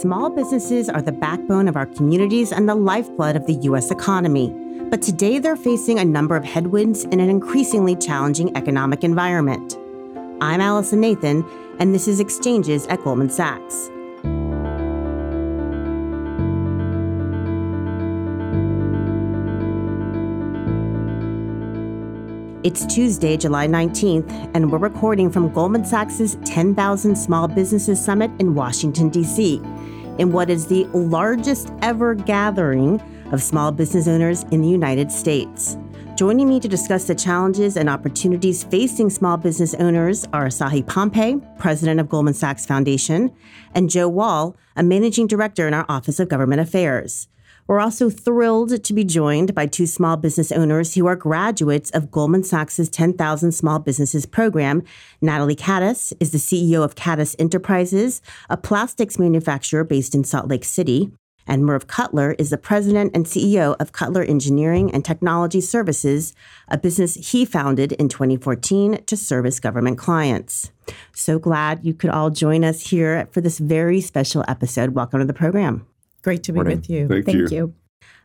Small businesses are the backbone of our communities and the lifeblood of the U.S. economy. But today they're facing a number of headwinds in an increasingly challenging economic environment. I'm Allison Nathan, and this is Exchanges at Goldman Sachs. It's Tuesday, July 19th, and we're recording from Goldman Sachs' 10,000 Small Businesses Summit in Washington, D.C., in what is the largest ever gathering of small business owners in the United States. Joining me to discuss the challenges and opportunities facing small business owners are Asahi Pompey, president of Goldman Sachs Foundation, and Joe Wall, a managing director in our Office of Government Affairs. We're also thrilled to be joined by two small business owners who are graduates of Goldman Sachs' 10,000 Small Businesses program. Natalie Caddis is the CEO of Caddis Enterprises, a plastics manufacturer based in Salt Lake City. And Merv Cutler is the president and CEO of Cutler Engineering and Technology Services, a business he founded in 2014 to service government clients. So glad you could all join us here for this very special episode. Welcome to the program. Great to be Morning. with you. Thank Thank you. you.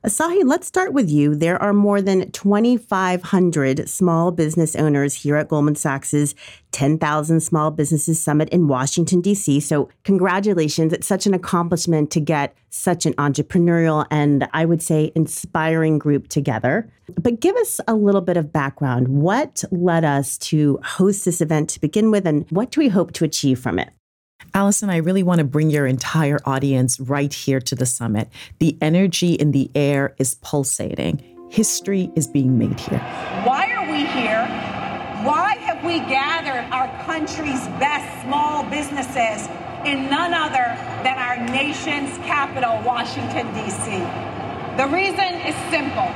Asahi, let's start with you. There are more than 2,500 small business owners here at Goldman Sachs' 10,000 Small Businesses Summit in Washington, D.C. So, congratulations. It's such an accomplishment to get such an entrepreneurial and I would say inspiring group together. But give us a little bit of background. What led us to host this event to begin with, and what do we hope to achieve from it? Allison, I really want to bring your entire audience right here to the summit. The energy in the air is pulsating. History is being made here. Why are we here? Why have we gathered our country's best small businesses in none other than our nation's capital, Washington, D.C.? The reason is simple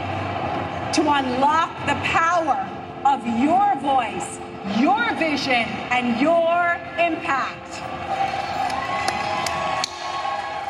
to unlock the power of your voice, your vision, and your impact.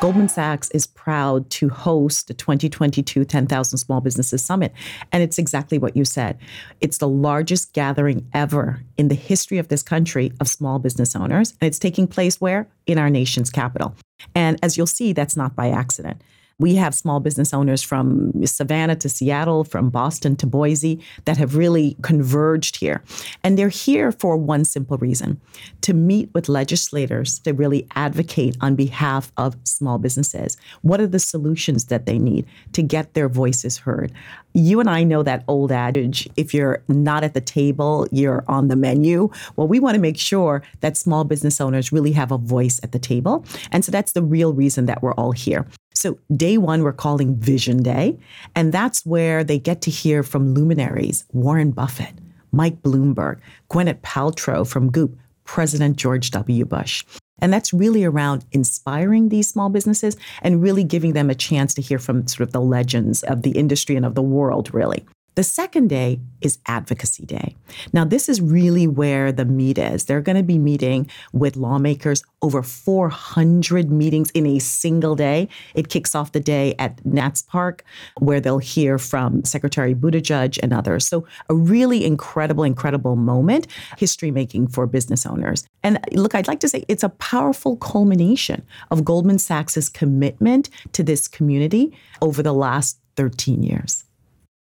Goldman Sachs is proud to host the 2022 10,000 Small Businesses Summit. And it's exactly what you said. It's the largest gathering ever in the history of this country of small business owners. And it's taking place where? In our nation's capital. And as you'll see, that's not by accident. We have small business owners from Savannah to Seattle, from Boston to Boise that have really converged here. And they're here for one simple reason to meet with legislators to really advocate on behalf of small businesses. What are the solutions that they need to get their voices heard? You and I know that old adage if you're not at the table, you're on the menu. Well, we want to make sure that small business owners really have a voice at the table. And so that's the real reason that we're all here. So, day one, we're calling Vision Day. And that's where they get to hear from luminaries Warren Buffett, Mike Bloomberg, Gwyneth Paltrow from Goop, President George W. Bush. And that's really around inspiring these small businesses and really giving them a chance to hear from sort of the legends of the industry and of the world, really. The second day is Advocacy Day. Now, this is really where the meat is. They're going to be meeting with lawmakers over 400 meetings in a single day. It kicks off the day at Nats Park, where they'll hear from Secretary Buttigieg and others. So, a really incredible, incredible moment, history making for business owners. And look, I'd like to say it's a powerful culmination of Goldman Sachs's commitment to this community over the last 13 years.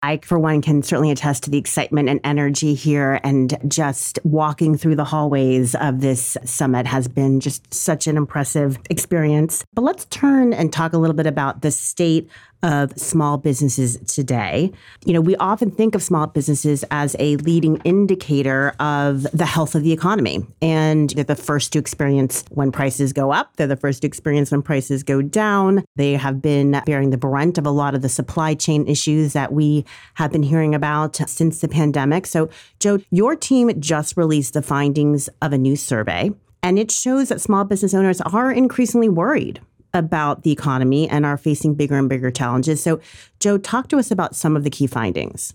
I, for one, can certainly attest to the excitement and energy here. And just walking through the hallways of this summit has been just such an impressive experience. But let's turn and talk a little bit about the state of small businesses today. You know, we often think of small businesses as a leading indicator of the health of the economy. And they're the first to experience when prices go up, they're the first to experience when prices go down. They have been bearing the brunt of a lot of the supply chain issues that we have been hearing about since the pandemic. So, Joe, your team just released the findings of a new survey. And it shows that small business owners are increasingly worried about the economy and are facing bigger and bigger challenges. So, Joe, talk to us about some of the key findings.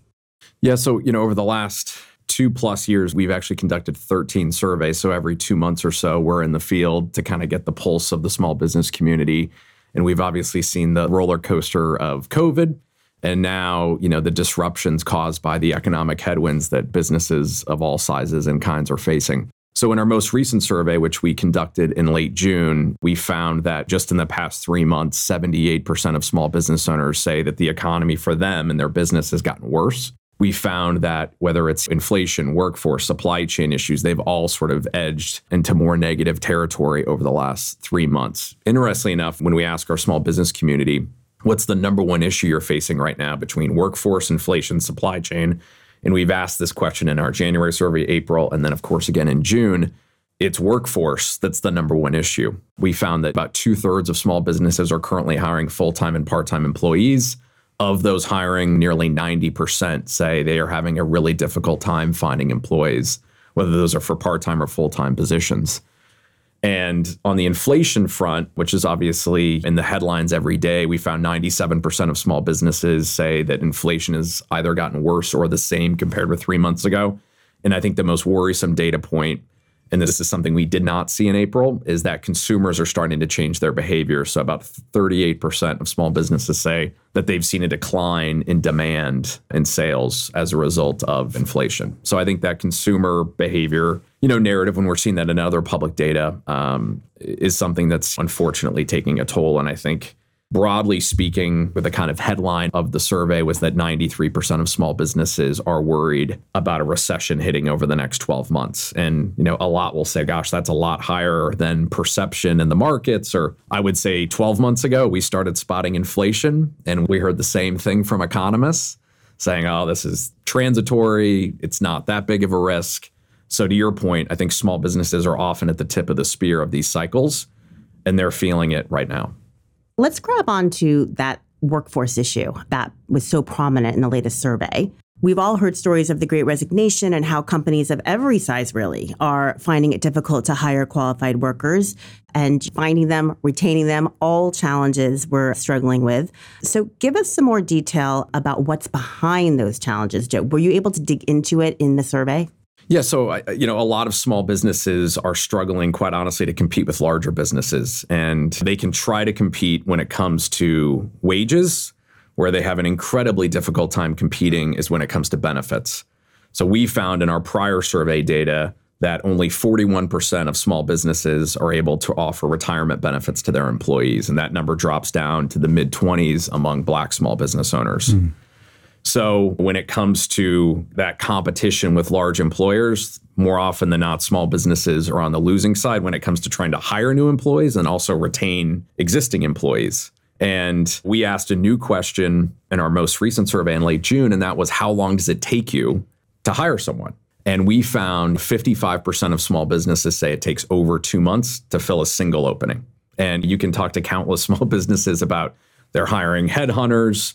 Yeah, so you know, over the last two plus years, we've actually conducted 13 surveys. So every two months or so, we're in the field to kind of get the pulse of the small business community. And we've obviously seen the roller coaster of COVID and now, you know, the disruptions caused by the economic headwinds that businesses of all sizes and kinds are facing. So, in our most recent survey, which we conducted in late June, we found that just in the past three months, 78% of small business owners say that the economy for them and their business has gotten worse. We found that whether it's inflation, workforce, supply chain issues, they've all sort of edged into more negative territory over the last three months. Interestingly enough, when we ask our small business community, what's the number one issue you're facing right now between workforce, inflation, supply chain? And we've asked this question in our January survey, April, and then, of course, again in June. It's workforce that's the number one issue. We found that about two thirds of small businesses are currently hiring full time and part time employees. Of those hiring, nearly 90% say they are having a really difficult time finding employees, whether those are for part time or full time positions. And on the inflation front, which is obviously in the headlines every day, we found 97% of small businesses say that inflation has either gotten worse or the same compared with three months ago. And I think the most worrisome data point and this is something we did not see in April, is that consumers are starting to change their behavior. So, about 38% of small businesses say that they've seen a decline in demand and sales as a result of inflation. So, I think that consumer behavior, you know, narrative, when we're seeing that in other public data, um, is something that's unfortunately taking a toll. And I think broadly speaking, with the kind of headline of the survey was that 93% of small businesses are worried about a recession hitting over the next 12 months. And, you know, a lot will say, gosh, that's a lot higher than perception in the markets. Or I would say 12 months ago, we started spotting inflation and we heard the same thing from economists saying, oh, this is transitory. It's not that big of a risk. So, to your point, I think small businesses are often at the tip of the spear of these cycles, and they're feeling it right now. Let's grab onto that workforce issue that was so prominent in the latest survey. We've all heard stories of the great resignation and how companies of every size really are finding it difficult to hire qualified workers and finding them, retaining them, all challenges we're struggling with. So, give us some more detail about what's behind those challenges, Joe. Were you able to dig into it in the survey? Yeah, so you know, a lot of small businesses are struggling, quite honestly, to compete with larger businesses, and they can try to compete when it comes to wages. Where they have an incredibly difficult time competing is when it comes to benefits. So we found in our prior survey data that only 41% of small businesses are able to offer retirement benefits to their employees, and that number drops down to the mid 20s among Black small business owners. Mm. So when it comes to that competition with large employers, more often than not, small businesses are on the losing side when it comes to trying to hire new employees and also retain existing employees. And we asked a new question in our most recent survey in late June, and that was how long does it take you to hire someone? And we found 55% of small businesses say it takes over two months to fill a single opening. And you can talk to countless small businesses about they're hiring headhunters,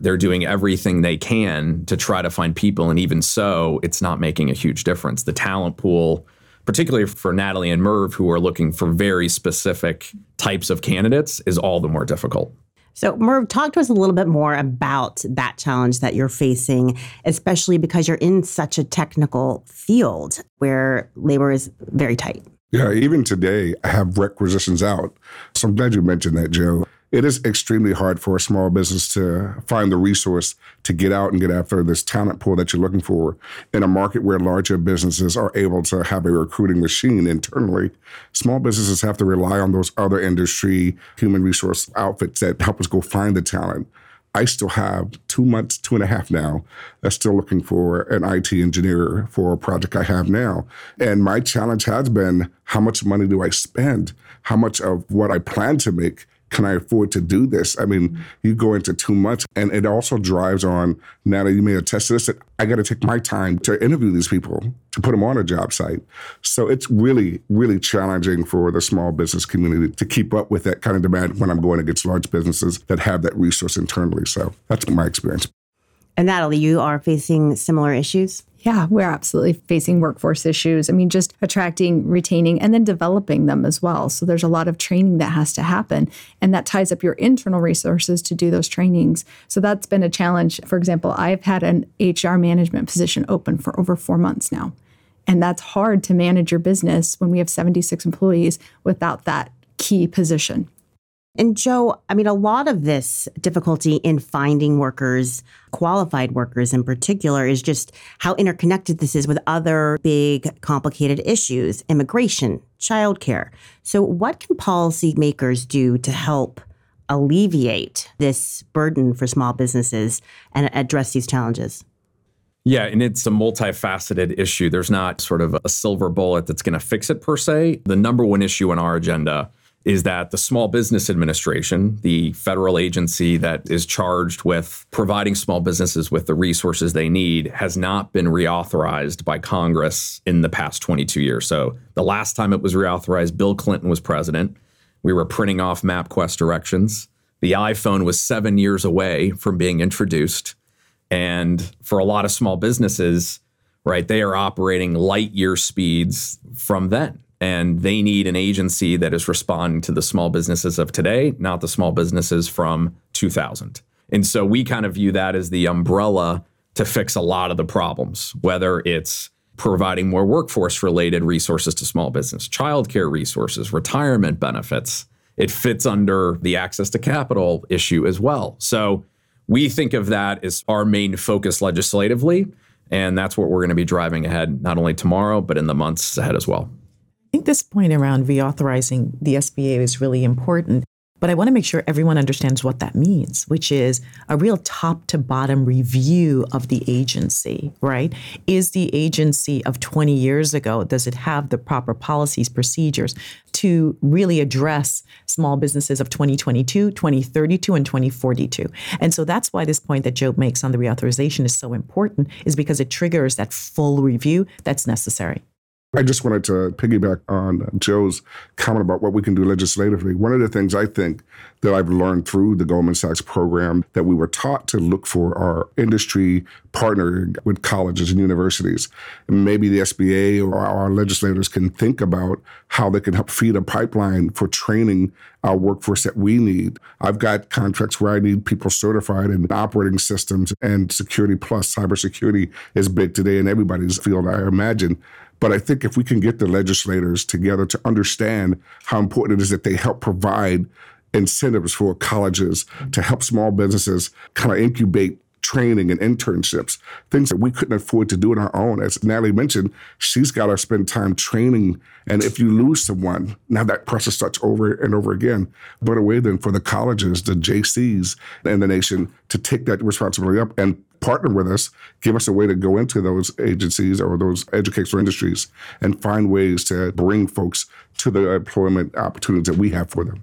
they're doing everything they can to try to find people. And even so, it's not making a huge difference. The talent pool, particularly for Natalie and Merv, who are looking for very specific types of candidates, is all the more difficult. So, Merv, talk to us a little bit more about that challenge that you're facing, especially because you're in such a technical field where labor is very tight. Yeah, even today, I have requisitions out. So I'm glad you mentioned that, Joe it is extremely hard for a small business to find the resource to get out and get after this talent pool that you're looking for in a market where larger businesses are able to have a recruiting machine internally. Small businesses have to rely on those other industry human resource outfits that help us go find the talent. I still have two months, two and a half now, that's still looking for an IT engineer for a project I have now. And my challenge has been how much money do I spend? How much of what I plan to make can I afford to do this? I mean, mm-hmm. you go into too much. And it also drives on, now that you may attest to this, that I got to take my time to interview these people, to put them on a job site. So it's really, really challenging for the small business community to keep up with that kind of demand when I'm going against large businesses that have that resource internally. So that's my experience. And Natalie, you are facing similar issues? Yeah, we're absolutely facing workforce issues. I mean, just attracting, retaining, and then developing them as well. So there's a lot of training that has to happen, and that ties up your internal resources to do those trainings. So that's been a challenge. For example, I've had an HR management position open for over four months now. And that's hard to manage your business when we have 76 employees without that key position. And Joe, I mean, a lot of this difficulty in finding workers, qualified workers in particular, is just how interconnected this is with other big, complicated issues immigration, childcare. So, what can policymakers do to help alleviate this burden for small businesses and address these challenges? Yeah, and it's a multifaceted issue. There's not sort of a silver bullet that's going to fix it per se. The number one issue on our agenda is that the Small Business Administration, the federal agency that is charged with providing small businesses with the resources they need, has not been reauthorized by Congress in the past 22 years. So the last time it was reauthorized, Bill Clinton was president. We were printing off MapQuest directions. The iPhone was seven years away from being introduced. And for a lot of small businesses, right, they are operating light year speeds from then and they need an agency that is responding to the small businesses of today, not the small businesses from 2000. And so we kind of view that as the umbrella to fix a lot of the problems, whether it's providing more workforce related resources to small business, childcare resources, retirement benefits. It fits under the access to capital issue as well. So we think of that as our main focus legislatively. And that's what we're going to be driving ahead, not only tomorrow, but in the months ahead as well. I think this point around reauthorizing the SBA is really important. But I want to make sure everyone understands what that means, which is a real top to bottom review of the agency, right? Is the agency of 20 years ago, does it have the proper policies, procedures to really address small businesses of 2022, 2032, and 2042? And so that's why this point that Joe makes on the reauthorization is so important, is because it triggers that full review that's necessary. I just wanted to piggyback on uh, Joe's comment about what we can do legislatively. One of the things I think that I've learned through the Goldman Sachs program that we were taught to look for are industry partnering with colleges and universities. And maybe the SBA or our legislators can think about how they can help feed a pipeline for training our workforce that we need. I've got contracts where I need people certified in operating systems and security plus cybersecurity is big today in everybody's field, I imagine. But I think if we can get the legislators together to understand how important it is that they help provide incentives for colleges to help small businesses kind of incubate training and internships, things that we couldn't afford to do on our own. As Natalie mentioned, she's got to spend time training. And if you lose someone, now that process starts over and over again. But a way then for the colleges, the JCs in the nation to take that responsibility up and partner with us, give us a way to go into those agencies or those educational industries and find ways to bring folks to the employment opportunities that we have for them.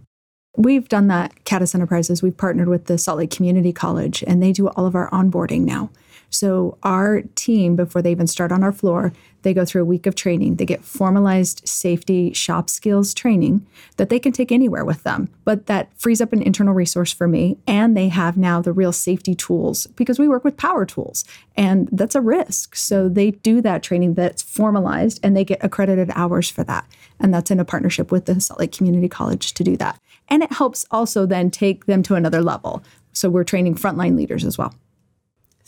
We've done that, Caddis Enterprises. We've partnered with the Salt Lake Community College, and they do all of our onboarding now. So, our team, before they even start on our floor, they go through a week of training. They get formalized safety shop skills training that they can take anywhere with them. But that frees up an internal resource for me. And they have now the real safety tools because we work with power tools, and that's a risk. So, they do that training that's formalized and they get accredited hours for that. And that's in a partnership with the Salt Lake Community College to do that. And it helps also then take them to another level. So, we're training frontline leaders as well.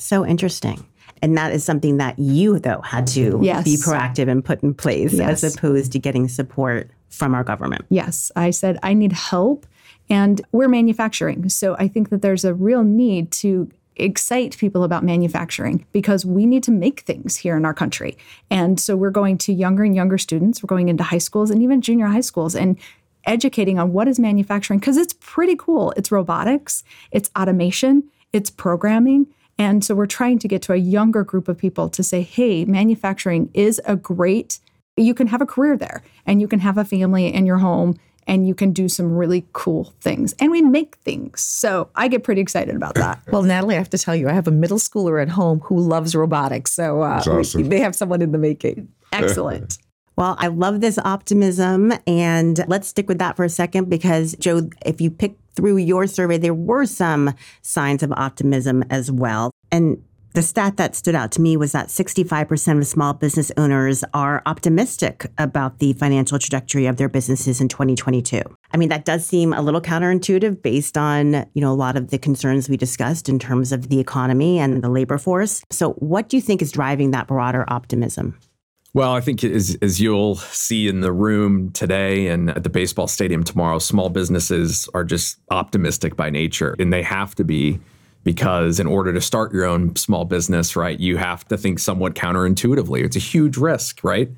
So interesting. And that is something that you, though, had to yes. be proactive and put in place yes. as opposed to getting support from our government. Yes. I said, I need help. And we're manufacturing. So I think that there's a real need to excite people about manufacturing because we need to make things here in our country. And so we're going to younger and younger students, we're going into high schools and even junior high schools and educating on what is manufacturing because it's pretty cool. It's robotics, it's automation, it's programming and so we're trying to get to a younger group of people to say, hey, manufacturing is a great, you can have a career there and you can have a family in your home and you can do some really cool things. And we make things. So I get pretty excited about that. well, Natalie, I have to tell you, I have a middle schooler at home who loves robotics. So uh, awesome. we, they have someone in the making. Excellent. Well, I love this optimism. And let's stick with that for a second because, Joe, if you pick through your survey, there were some signs of optimism as well. And the stat that stood out to me was that 65% of small business owners are optimistic about the financial trajectory of their businesses in 2022. I mean, that does seem a little counterintuitive based on, you know, a lot of the concerns we discussed in terms of the economy and the labor force. So, what do you think is driving that broader optimism? Well, I think as, as you'll see in the room today and at the baseball stadium tomorrow, small businesses are just optimistic by nature, and they have to be because in order to start your own small business, right, you have to think somewhat counterintuitively. It's a huge risk, right?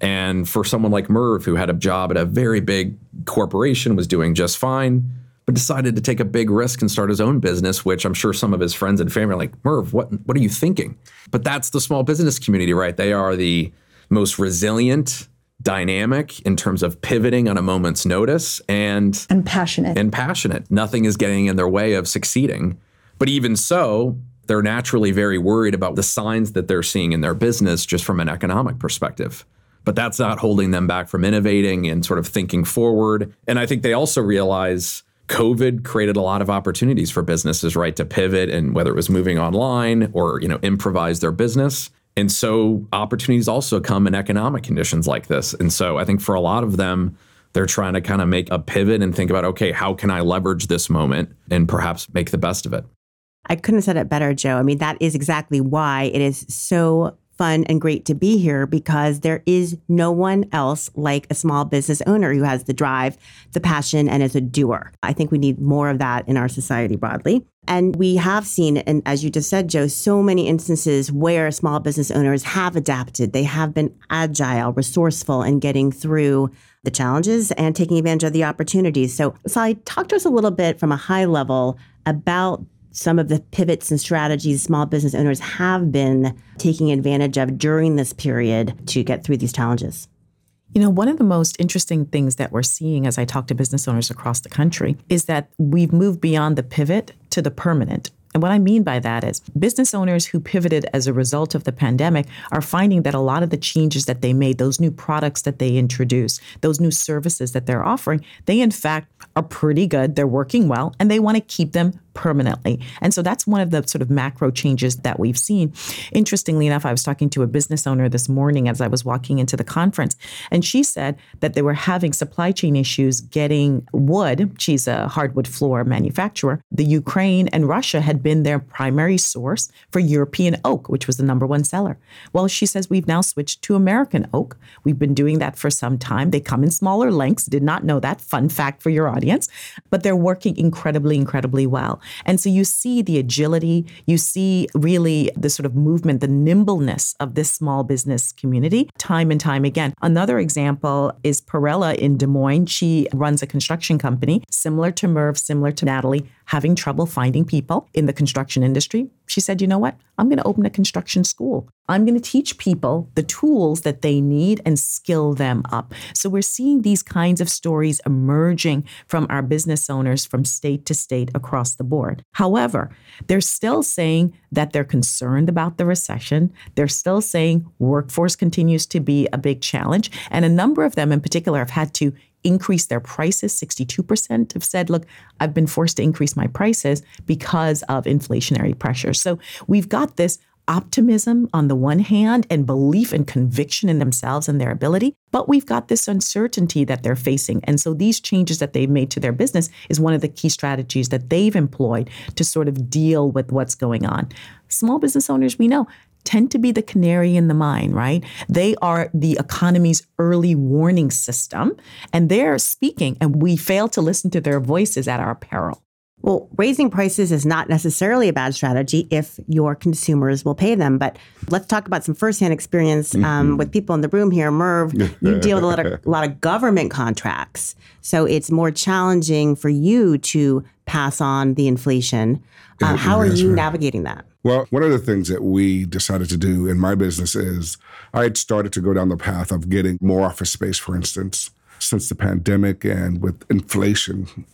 And for someone like Merv, who had a job at a very big corporation, was doing just fine, but decided to take a big risk and start his own business, which I'm sure some of his friends and family are like, Merv, what, what are you thinking? But that's the small business community, right? They are the most resilient, dynamic in terms of pivoting on a moment's notice and and passionate. And passionate. Nothing is getting in their way of succeeding. But even so, they're naturally very worried about the signs that they're seeing in their business just from an economic perspective but that's not holding them back from innovating and sort of thinking forward. And I think they also realize COVID created a lot of opportunities for businesses, right, to pivot and whether it was moving online or, you know, improvise their business. And so opportunities also come in economic conditions like this. And so I think for a lot of them, they're trying to kind of make a pivot and think about, okay, how can I leverage this moment and perhaps make the best of it? I couldn't have said it better, Joe. I mean, that is exactly why it is so fun and great to be here because there is no one else like a small business owner who has the drive, the passion, and is a doer. I think we need more of that in our society broadly. And we have seen, and as you just said, Joe, so many instances where small business owners have adapted. They have been agile, resourceful in getting through the challenges and taking advantage of the opportunities. So, Sally, talk to us a little bit from a high level about some of the pivots and strategies small business owners have been taking advantage of during this period to get through these challenges? You know, one of the most interesting things that we're seeing as I talk to business owners across the country is that we've moved beyond the pivot to the permanent. And what I mean by that is business owners who pivoted as a result of the pandemic are finding that a lot of the changes that they made, those new products that they introduced, those new services that they're offering, they in fact are pretty good. They're working well and they want to keep them permanently. And so that's one of the sort of macro changes that we've seen. Interestingly enough, I was talking to a business owner this morning as I was walking into the conference, and she said that they were having supply chain issues getting wood. She's a hardwood floor manufacturer. The Ukraine and Russia had been their primary source for European oak, which was the number one seller. Well, she says we've now switched to American oak. We've been doing that for some time. They come in smaller lengths. Did not know that. Fun fact for your audience. But they're working incredibly, incredibly well. And so you see the agility, you see really the sort of movement, the nimbleness of this small business community time and time again. Another example is Perella in Des Moines. She runs a construction company similar to Merv, similar to Natalie, having trouble finding people in the construction industry. She said, you know what? I'm going to open a construction school. I'm going to teach people the tools that they need and skill them up. So we're seeing these kinds of stories emerging from our business owners from state to state across the board. However, they're still saying that they're concerned about the recession. They're still saying workforce continues to be a big challenge. And a number of them in particular have had to increase their prices. 62% have said, look, I've been forced to increase my prices because of inflationary pressures. So we've got this optimism on the one hand and belief and conviction in themselves and their ability, but we've got this uncertainty that they're facing. And so these changes that they've made to their business is one of the key strategies that they've employed to sort of deal with what's going on. Small business owners, we know, tend to be the canary in the mine, right? They are the economy's early warning system, and they're speaking, and we fail to listen to their voices at our peril. Well, raising prices is not necessarily a bad strategy if your consumers will pay them. But let's talk about some firsthand experience um, mm-hmm. with people in the room here. Merv, you deal with a lot, of, a lot of government contracts. So it's more challenging for you to pass on the inflation. Uh, how are you right. navigating that? Well, one of the things that we decided to do in my business is I had started to go down the path of getting more office space, for instance, since the pandemic and with inflation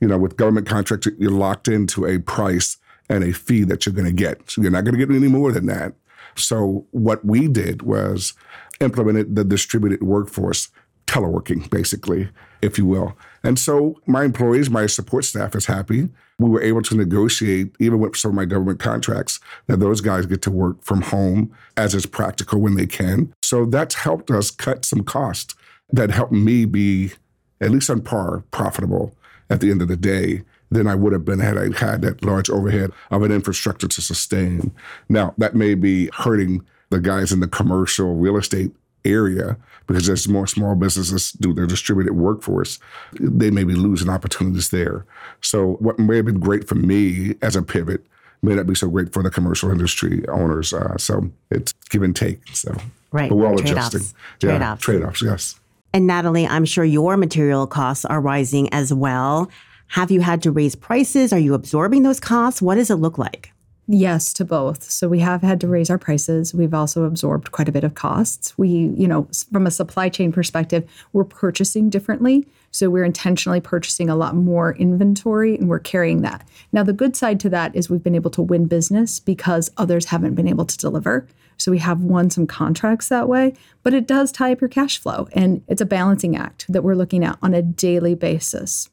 you know, with government contracts, you're locked into a price and a fee that you're going to get. So you're not going to get any more than that. So what we did was implemented the distributed workforce, teleworking, basically, if you will. And so my employees, my support staff is happy. We were able to negotiate, even with some of my government contracts, that those guys get to work from home as is practical when they can. So that's helped us cut some cost that helped me be at least on par profitable at the end of the day than I would have been had I had that large overhead of an infrastructure to sustain. Now, that may be hurting the guys in the commercial real estate area because as more small businesses do their distributed workforce, they may be losing opportunities there. So what may have been great for me as a pivot may not be so great for the commercial industry owners. Uh, so it's give and take. So Right. but we're all Trade-offs. adjusting. Trade-offs. Trade-offs. Yes. And Natalie, I'm sure your material costs are rising as well. Have you had to raise prices? Are you absorbing those costs? What does it look like? Yes, to both. So we have had to mm. raise our prices. We've also absorbed quite a bit of costs. We, you know, from a supply chain perspective, we're purchasing differently. So we're intentionally purchasing a lot more inventory and we're carrying that. Now, the good side to that is we've been able to win business because others haven't been able to deliver. So we have won some contracts that way, but it does tie up your cash flow. And it's a balancing act that we're looking at on a daily basis.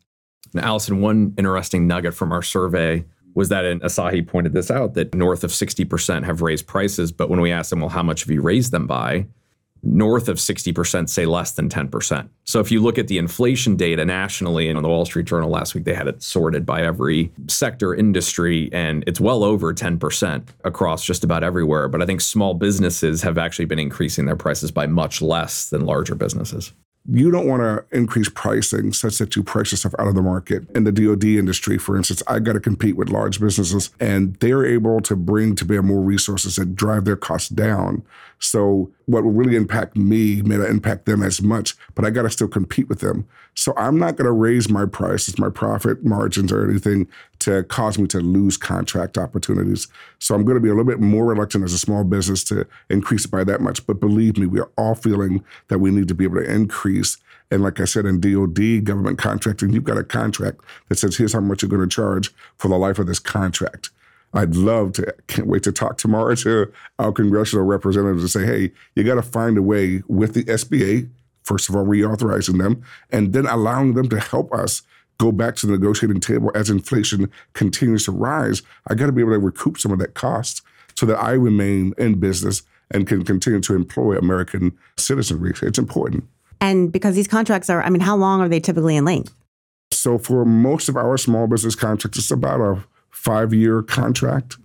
And Allison, one interesting nugget from our survey was that, and Asahi pointed this out, that north of 60% have raised prices. But when we asked them, well, how much have you raised them by? North of 60% say less than 10%. So if you look at the inflation data nationally, and on the Wall Street Journal last week, they had it sorted by every sector, industry, and it's well over 10% across just about everywhere. But I think small businesses have actually been increasing their prices by much less than larger businesses. You don't want to increase pricing such that you price yourself out of the market. In the DoD industry, for instance, I got to compete with large businesses, and they're able to bring to bear more resources that drive their costs down. So what will really impact me may not impact them as much, but I got to still compete with them. So I'm not going to raise my prices, my profit margins, or anything to cause me to lose contract opportunities. So I'm going to be a little bit more reluctant as a small business to increase it by that much. But believe me, we are all feeling that we need to be able to increase. And like I said, in DoD government contracting, you've got a contract that says here's how much you're going to charge for the life of this contract. I'd love to, can't wait to talk tomorrow to our congressional representatives and say, hey, you got to find a way with the SBA, first of all, reauthorizing them, and then allowing them to help us go back to the negotiating table as inflation continues to rise. I got to be able to recoup some of that cost so that I remain in business and can continue to employ American citizenry. It's important. And because these contracts are, I mean, how long are they typically in length? So for most of our small business contracts, it's about a five year contract.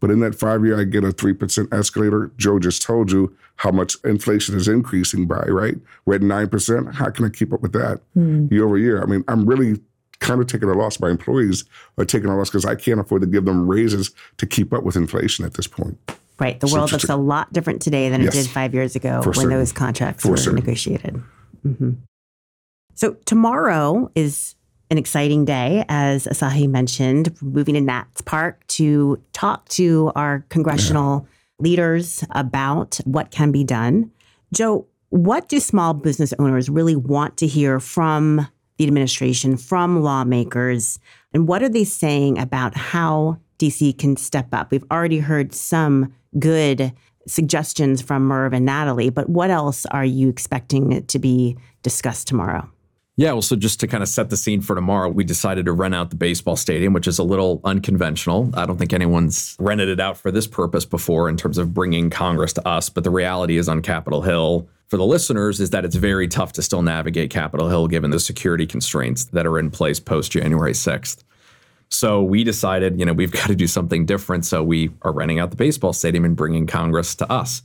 But in that five year, I get a 3% escalator. Joe just told you how much inflation is increasing by, right? We're at 9%. How can I keep up with that hmm. year over year? I mean, I'm really kind of taking a loss. My employees are taking a loss because I can't afford to give them raises to keep up with inflation at this point. Right. The world looks a lot different today than Yes. it did five years ago when certain. those contracts For were certain. negotiated. Mhm. So tomorrow is an exciting day, as Asahi mentioned, moving to Nats Park to talk to our congressional leaders about what can be done. Joe, what do small business owners really want to hear from the administration, from lawmakers, and what are they saying about how DC can step up? We've already heard some good suggestions from Merv and Natalie, but what else are you expecting to be discussed tomorrow? Yeah, well, so just to kind of set the scene for tomorrow, we decided to rent out the baseball stadium, which is a little unconventional. I don't think anyone's rented it out for this purpose before in terms of bringing Congress to us. But the reality is on Capitol Hill, for the listeners, is that it's very tough to still navigate Capitol Hill given the security constraints that are in place post January 6th. So we decided, you know, we've got to do something different. So we are renting out the baseball stadium and bringing Congress to us.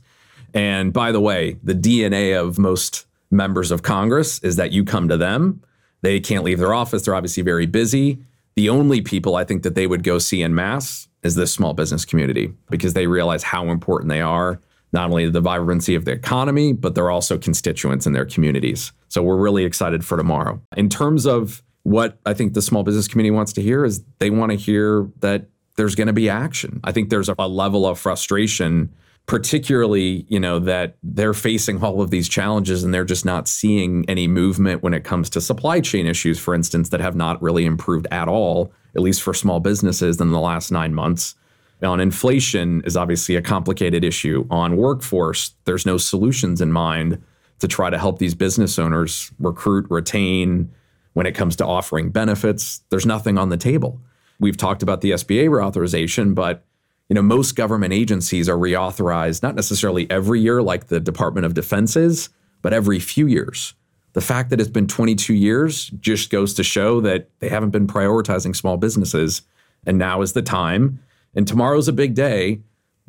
And by the way, the DNA of most members of Congress is that you come to them. They can't leave their office. They're obviously very busy. The only people I think that they would go see in mass is this small business community because they realize how important they are, not only the vibrancy of the economy, but they're also constituents in their communities. So we're really excited for tomorrow. In terms of what I think the small business community wants to hear is they want to hear that there's going to be action. I think there's a level of frustration particularly you know that they're facing all of these challenges and they're just not seeing any movement when it comes to supply chain issues for instance that have not really improved at all at least for small businesses in the last 9 months on inflation is obviously a complicated issue on workforce there's no solutions in mind to try to help these business owners recruit retain when it comes to offering benefits there's nothing on the table we've talked about the SBA reauthorization but you know, most government agencies are reauthorized not necessarily every year like the Department of Defense is, but every few years. The fact that it's been 22 years just goes to show that they haven't been prioritizing small businesses. And now is the time. And tomorrow's a big day,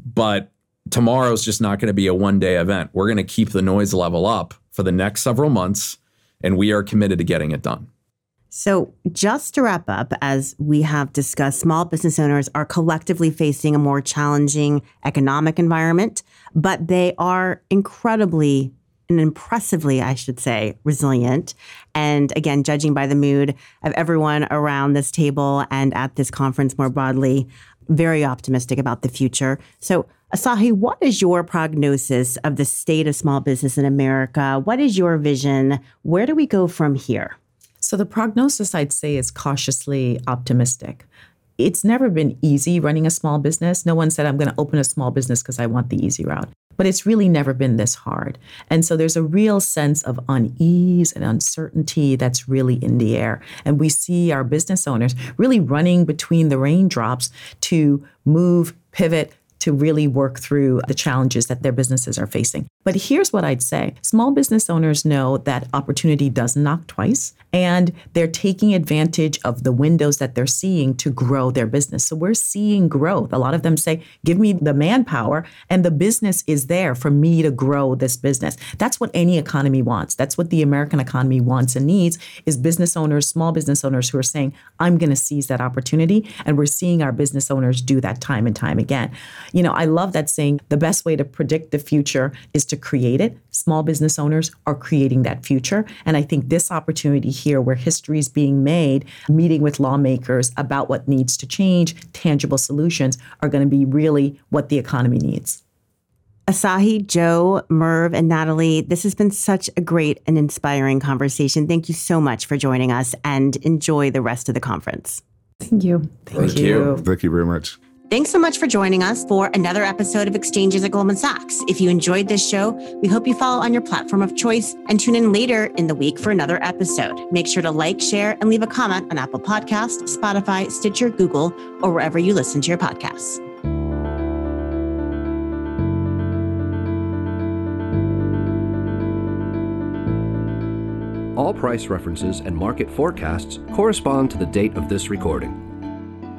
but tomorrow's just not going to be a one day event. We're going to keep the noise level up for the next several months, and we are committed to getting it done. So, just to wrap up, as we have discussed, small business owners are collectively facing a more challenging economic environment, but they are incredibly and impressively, I should say, resilient. And again, judging by the mood of everyone around this table and at this conference more broadly, very optimistic about the future. So, Asahi, what is your prognosis of the state of small business in America? What is your vision? Where do we go from here? So, the prognosis I'd say is cautiously optimistic. It's never been easy running a small business. No one said, I'm going to open a small business because I want the easy route. But it's really never been this hard. And so there's a real sense of unease and uncertainty that's really in the air. And we see our business owners really running between the raindrops to move, pivot, to really work through the challenges that their businesses are facing. But here's what I'd say small business owners know that opportunity does knock twice, and they're taking advantage of the windows that they're seeing to grow their business. So we're seeing growth. A lot of them say, Give me the manpower, and the business is there for me to grow this business. That's what any economy wants. That's what the American economy wants and needs is business owners, small business owners who are saying, I'm going to seize that opportunity. And we're seeing our business owners do that time and time again. You know, I love that saying the best way to predict the future is to create it. Small business owners are creating that future. And I think this opportunity here, where history is being made, meeting with lawmakers about what needs to change, tangible solutions, are going to be really what the economy needs. Asahi, Joe, Merv, and Natalie, this has been such a great and inspiring conversation. Thank you so much for joining us and enjoy the rest of the conference. Thank you. Thank, Thank you. Thank you very much. Thanks so much for joining us for another episode of Exchanges at Goldman Sachs. If you enjoyed this show, we hope you follow on your platform of choice and tune in later in the week for another episode. Make sure to like, share, and leave a comment on Apple Podcasts, Spotify, Stitcher, Google, or wherever you listen to your podcasts. All price references and market forecasts correspond to the date of this recording.